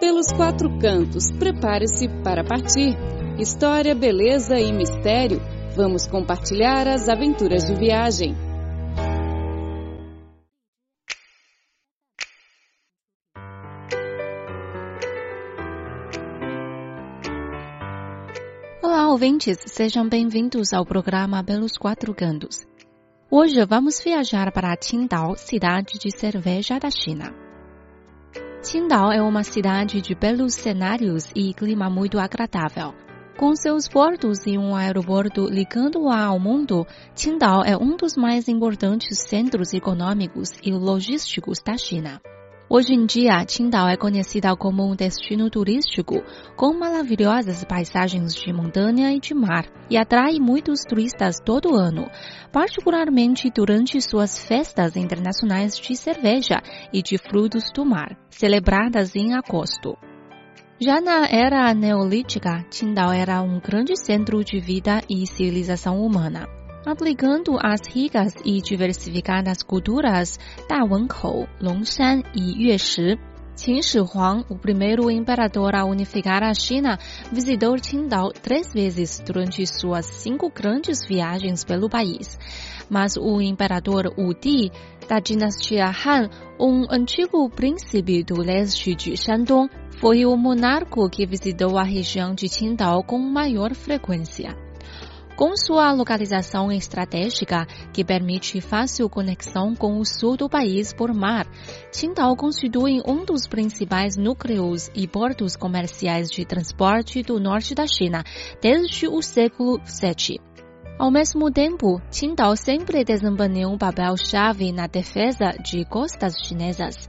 Pelos quatro cantos, prepare-se para partir. História, beleza e mistério. Vamos compartilhar as aventuras de viagem. Olá, ouvintes, sejam bem-vindos ao programa Pelos Quatro Cantos. Hoje vamos viajar para Qingdao, cidade de cerveja da China. Qingdao é uma cidade de belos cenários e clima muito agradável. Com seus portos e um aeroporto ligando-a ao mundo, Qingdao é um dos mais importantes centros econômicos e logísticos da China. Hoje em dia, Qingdao é conhecida como um destino turístico com maravilhosas paisagens de montanha e de mar e atrai muitos turistas todo ano, particularmente durante suas festas internacionais de cerveja e de frutos do mar, celebradas em agosto. Já na era neolítica, Qingdao era um grande centro de vida e civilização humana aplicando as ricas e diversificadas culturas da Wenkou, Longshan e Yueshi. Qin Shi Huang, o primeiro imperador a unificar a China, visitou Qingdao três vezes durante suas cinco grandes viagens pelo país. Mas o imperador Wu Di, da dinastia Han, um antigo príncipe do leste de Shandong, foi o monarca que visitou a região de Qingdao com maior frequência. Com sua localização estratégica, que permite fácil conexão com o sul do país por mar, Qingdao constitui um dos principais núcleos e portos comerciais de transporte do norte da China desde o século VII. Ao mesmo tempo, Qingdao sempre desempenhou um papel-chave na defesa de costas chinesas.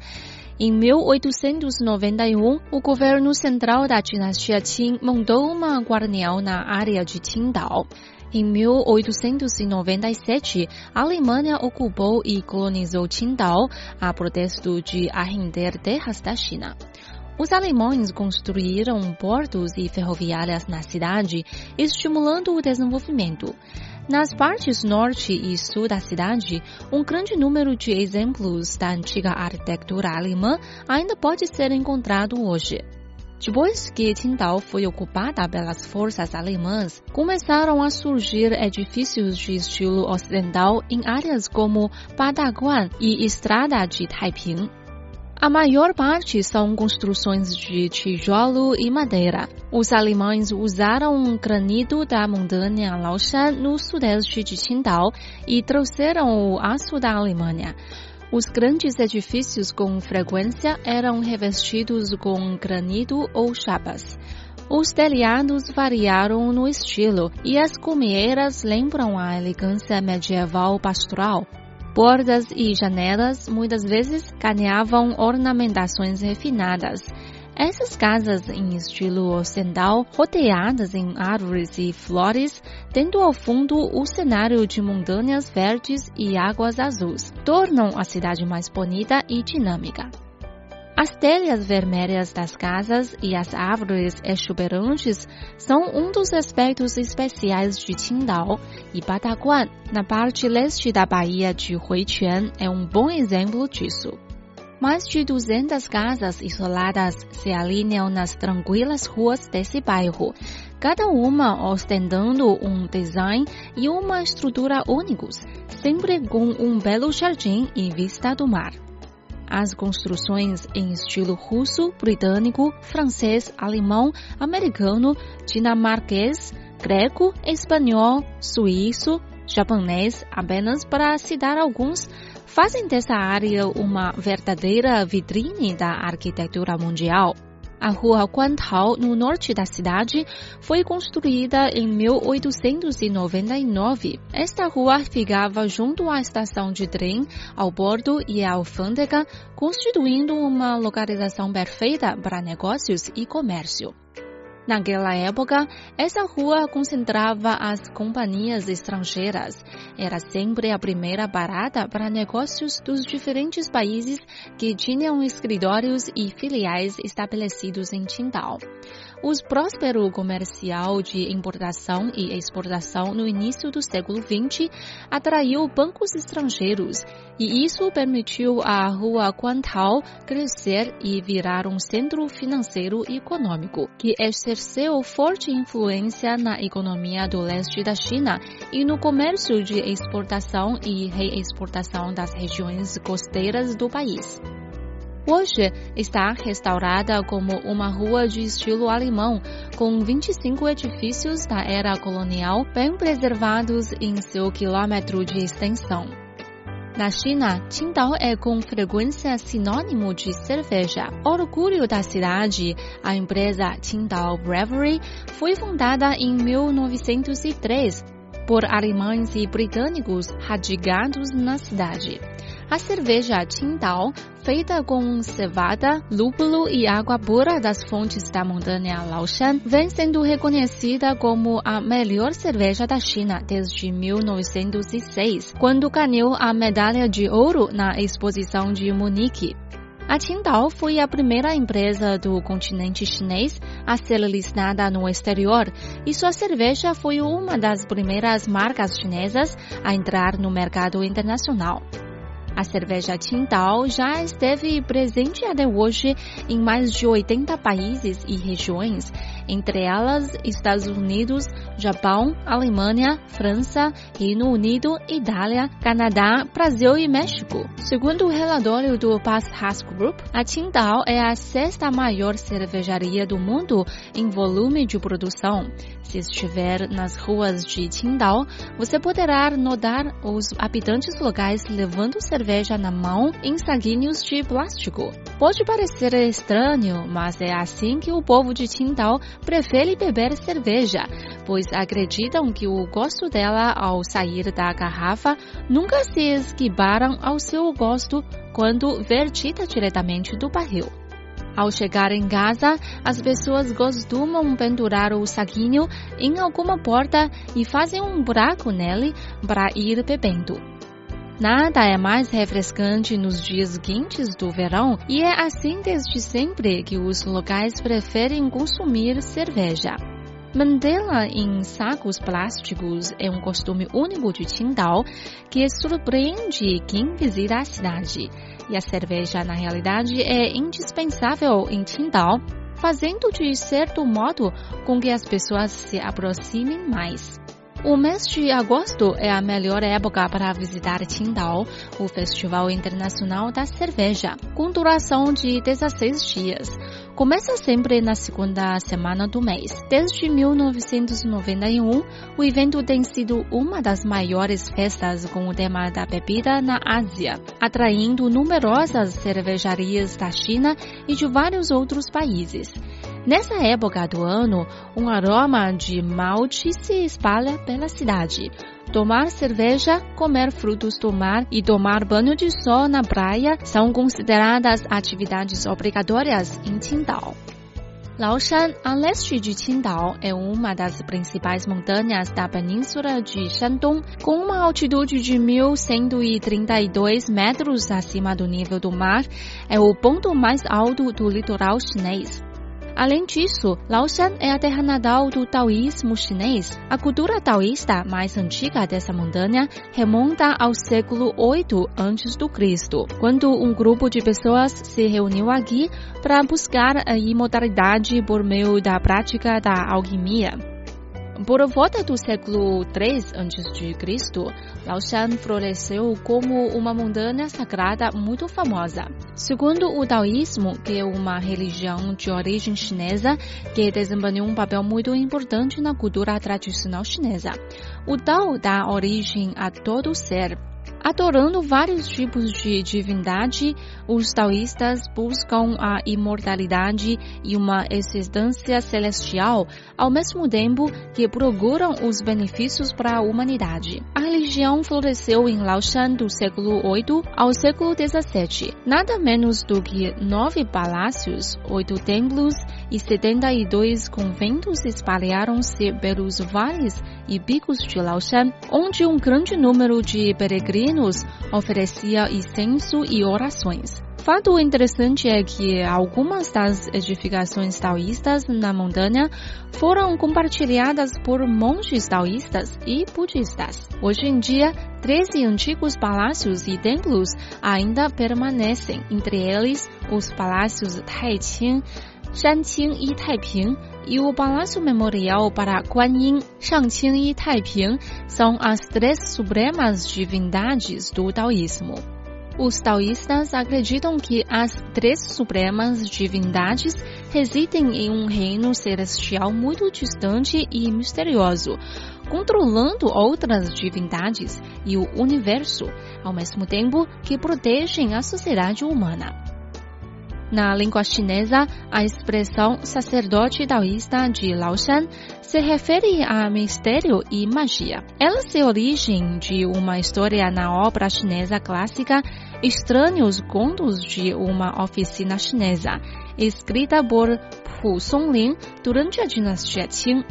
Em 1891, o governo central da dinastia Qing montou uma guarnição na área de Qingdao. Em 1897, a Alemanha ocupou e colonizou Qingdao a protesto de arrender terras da China. Os alemães construíram portos e ferroviárias na cidade, estimulando o desenvolvimento. Nas partes norte e sul da cidade, um grande número de exemplos da antiga arquitetura alemã ainda pode ser encontrado hoje. Depois que Qingdao foi ocupada pelas forças alemãs, começaram a surgir edifícios de estilo ocidental em áreas como Badaguan e Estrada de Taiping. A maior parte são construções de tijolo e madeira. Os alemães usaram granito da montanha Laoshan no sudeste de Qingdao e trouxeram o aço da Alemanha. Os grandes edifícios com frequência eram revestidos com granito ou chapas. Os telhados variaram no estilo e as cumieiras lembram a elegância medieval pastoral. Portas e janelas muitas vezes ganhavam ornamentações refinadas. Essas casas em estilo ocidental, rodeadas em árvores e flores, tendo ao fundo o cenário de montanhas verdes e águas azuis, tornam a cidade mais bonita e dinâmica. As telhas vermelhas das casas e as árvores exuberantes são um dos aspectos especiais de Qingdao, e Badaguan, na parte leste da Baía de Huiquan, é um bom exemplo disso. Mais de 200 casas isoladas se alinham nas tranquilas ruas desse bairro, cada uma ostentando um design e uma estrutura únicos, sempre com um belo jardim e vista do mar. As construções em estilo russo, britânico, francês, alemão, americano, dinamarquês, greco, espanhol, suíço, japonês, apenas para citar alguns, fazem dessa área uma verdadeira vitrine da arquitetura mundial. A rua Guantao, no norte da cidade, foi construída em 1899. Esta rua ficava junto à estação de trem, ao porto e à alfândega, constituindo uma localização perfeita para negócios e comércio. Naquela época, essa rua concentrava as companhias estrangeiras. Era sempre a primeira parada para negócios dos diferentes países que tinham escritórios e filiais estabelecidos em Qingdao. O próspero comercial de importação e exportação no início do século XX atraiu bancos estrangeiros e isso permitiu à rua Guantao crescer e virar um centro financeiro e econômico que exerceu forte influência na economia do leste da China e no comércio de exportação e reexportação das regiões costeiras do país. Hoje está restaurada como uma rua de estilo alemão, com 25 edifícios da era colonial bem preservados em seu quilômetro de extensão. Na China, Qingdao é com frequência sinônimo de cerveja. Orgulho da cidade, a empresa Qingdao Brewery foi fundada em 1903 por alemães e britânicos radicados na cidade. A cerveja Qingdao, feita com cevada, lúpulo e água pura das fontes da montanha Laoshan, vem sendo reconhecida como a melhor cerveja da China desde 1906, quando ganhou a medalha de ouro na exposição de Munique. A Qingdao foi a primeira empresa do continente chinês a ser listada no exterior e sua cerveja foi uma das primeiras marcas chinesas a entrar no mercado internacional. A cerveja Qingdao já esteve presente até hoje em mais de 80 países e regiões, entre elas Estados Unidos, Japão, Alemanha, França, Reino Unido, Itália, Canadá, Brasil e México. Segundo o relatório do Haas Group, a Qingdao é a sexta maior cervejaria do mundo em volume de produção. Se estiver nas ruas de Qingdao, você poderá notar os habitantes locais levando cerveja na mão em saquinhos de plástico. Pode parecer estranho, mas é assim que o povo de Qingdao prefere beber cerveja, pois acreditam que o gosto dela ao sair da garrafa nunca se esquivaram ao seu gosto quando vertida diretamente do barril. Ao chegar em casa, as pessoas costumam pendurar o saquinho em alguma porta e fazem um buraco nele para ir bebendo. Nada é mais refrescante nos dias quentes do verão e é assim desde sempre que os locais preferem consumir cerveja. Mantê-la em sacos plásticos é um costume único de Qingdao que surpreende quem visita a cidade. E a cerveja, na realidade, é indispensável em Qingdao, fazendo de certo modo com que as pessoas se aproximem mais. O mês de agosto é a melhor época para visitar Qingdao, o Festival Internacional da Cerveja, com duração de 16 dias. Começa sempre na segunda semana do mês. Desde 1991, o evento tem sido uma das maiores festas com o tema da bebida na Ásia, atraindo numerosas cervejarias da China e de vários outros países. Nessa época do ano, um aroma de malte se espalha pela cidade. Tomar cerveja, comer frutos do mar e tomar banho de sol na praia são consideradas atividades obrigatórias em Qingdao. Laoshan, a leste de Qingdao, é uma das principais montanhas da península de Shandong, com uma altitude de 1.132 metros acima do nível do mar. É o ponto mais alto do litoral chinês. Além disso, Laoshan é a terra natal do taoísmo chinês. A cultura taoísta mais antiga dessa montanha remonta ao século 8 a.C., quando um grupo de pessoas se reuniu aqui para buscar a imortalidade por meio da prática da alquimia. Por volta do século III a.C., Laoshan floresceu como uma montanha sagrada muito famosa. Segundo o taoísmo, que é uma religião de origem chinesa que desempenhou um papel muito importante na cultura tradicional chinesa, o Tao dá origem a todo ser, Adorando vários tipos de divindade, os taoístas buscam a imortalidade e uma existência celestial, ao mesmo tempo que procuram os benefícios para a humanidade. A religião floresceu em Laoshan do século 8 ao século 17. Nada menos do que nove palácios, oito templos e 72 conventos espalharam-se pelos vales e bicos de Laoshan, onde um grande número de peregrinos oferecia incenso e orações. Fato interessante é que algumas das edificações taoístas na montanha foram compartilhadas por monges taoístas e budistas. Hoje em dia, 13 antigos palácios e templos ainda permanecem, entre eles os palácios Taiqing, Shanqing e Taiping e o Palácio Memorial para Guanyin, Shangqing e Taiping são as três supremas divindades do taoísmo. Os taoístas acreditam que as três supremas divindades residem em um reino celestial muito distante e misterioso, controlando outras divindades e o universo, ao mesmo tempo que protegem a sociedade humana. Na língua chinesa, a expressão sacerdote taoísta de Laoshan se refere a mistério e magia. Ela se origem de uma história na obra chinesa clássica Estranhos Contos de uma Oficina Chinesa, escrita por Pu Songlin durante a dinastia Qing.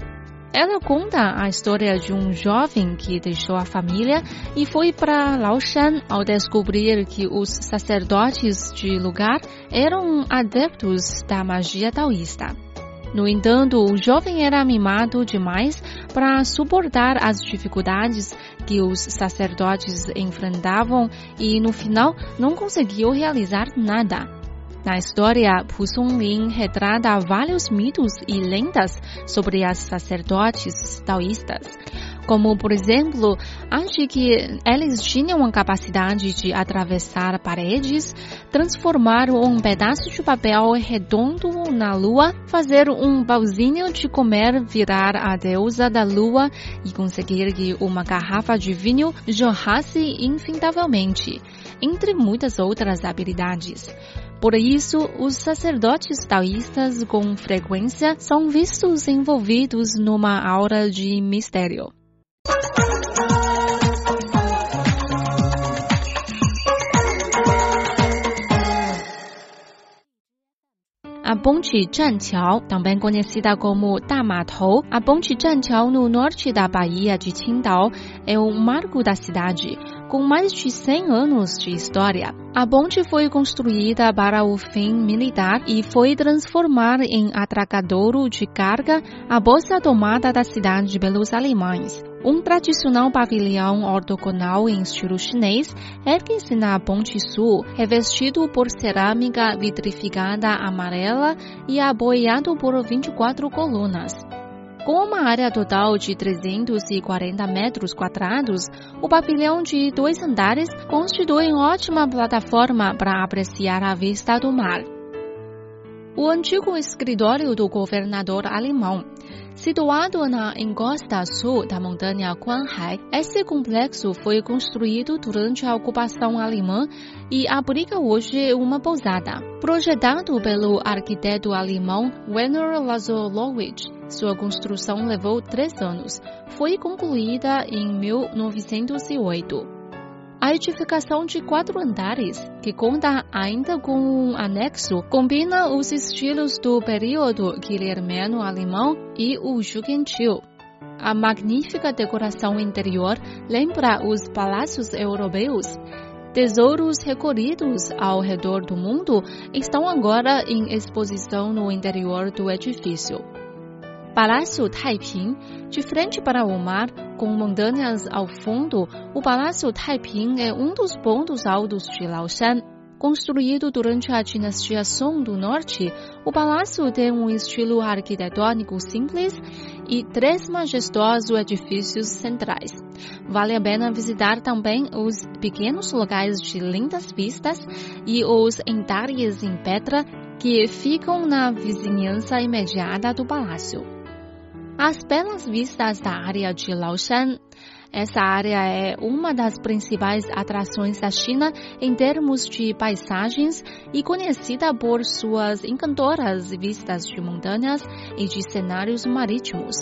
Ela conta a história de um jovem que deixou a família e foi para Laoshan ao descobrir que os sacerdotes de lugar eram adeptos da magia taoísta. No entanto, o jovem era mimado demais para suportar as dificuldades que os sacerdotes enfrentavam e, no final, não conseguiu realizar nada. Na história, Pu Songlin retrata vários mitos e lendas sobre as sacerdotes taoístas, como, por exemplo, acha que eles tinham a capacidade de atravessar paredes, transformar um pedaço de papel redondo na lua, fazer um pauzinho de comer virar a deusa da lua e conseguir que uma garrafa de vinho jorrasse infindavelmente, entre muitas outras habilidades. Por isso, os sacerdotes taoístas com frequência são vistos envolvidos numa aura de mistério. A ponte Zhanqiao, também conhecida como Damatou, a ponte Zhanqiao no norte da Bahia de Qingdao, é o marco da cidade com mais de 100 anos de história. A ponte foi construída para o fim militar e foi transformada em atracadouro de carga após a tomada da cidade pelos alemães. Um tradicional pavilhão ortogonal em estilo chinês ergue-se na Ponte Sul, revestido por cerâmica vitrificada amarela e apoiado por 24 colunas. Com uma área total de 340 metros quadrados, o pavilhão de dois andares constitui ótima plataforma para apreciar a vista do mar. O antigo escritório do governador alemão Situado na encosta sul da montanha Guanhai, esse complexo foi construído durante a ocupação alemã e abriga hoje uma pousada. Projetado pelo arquiteto alemão Werner Lazarowitsch, sua construção levou três anos. Foi concluída em 1908. A edificação de quatro andares, que conta ainda com um anexo, combina os estilos do período guilhermiano alemão e o jugentil. A magnífica decoração interior lembra os palácios europeus. Tesouros recolhidos ao redor do mundo estão agora em exposição no interior do edifício. Palácio Taiping, de frente para o mar, com montanhas ao fundo, o Palácio Taiping é um dos pontos altos de Laoshan. Construído durante a dinastia Song do Norte, o palácio tem um estilo arquitetônico simples e três majestosos edifícios centrais. Vale a pena visitar também os pequenos locais de lindas vistas e os entalhes em pedra que ficam na vizinhança imediata do palácio. As belas vistas da área de Laoshan. Essa área é uma das principais atrações da China em termos de paisagens e conhecida por suas encantadoras vistas de montanhas e de cenários marítimos.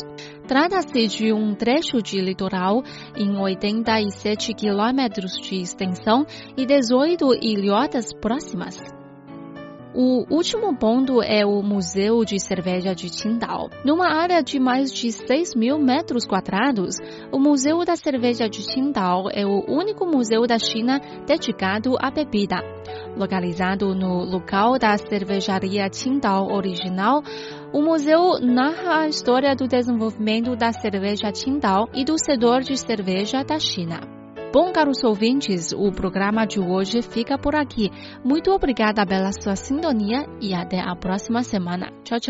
Trata-se de um trecho de litoral em 87 quilômetros de extensão e 18 ilhotas próximas. O último ponto é o Museu de Cerveja de Qingdao. Numa área de mais de 6 mil metros quadrados, o Museu da Cerveja de Qingdao é o único museu da China dedicado à bebida. Localizado no local da cervejaria Qingdao original, o museu narra a história do desenvolvimento da cerveja Qingdao e do setor de cerveja da China. Bom, caros ouvintes, o programa de hoje fica por aqui. Muito obrigada pela sua sintonia e até a próxima semana. Tchau, tchau.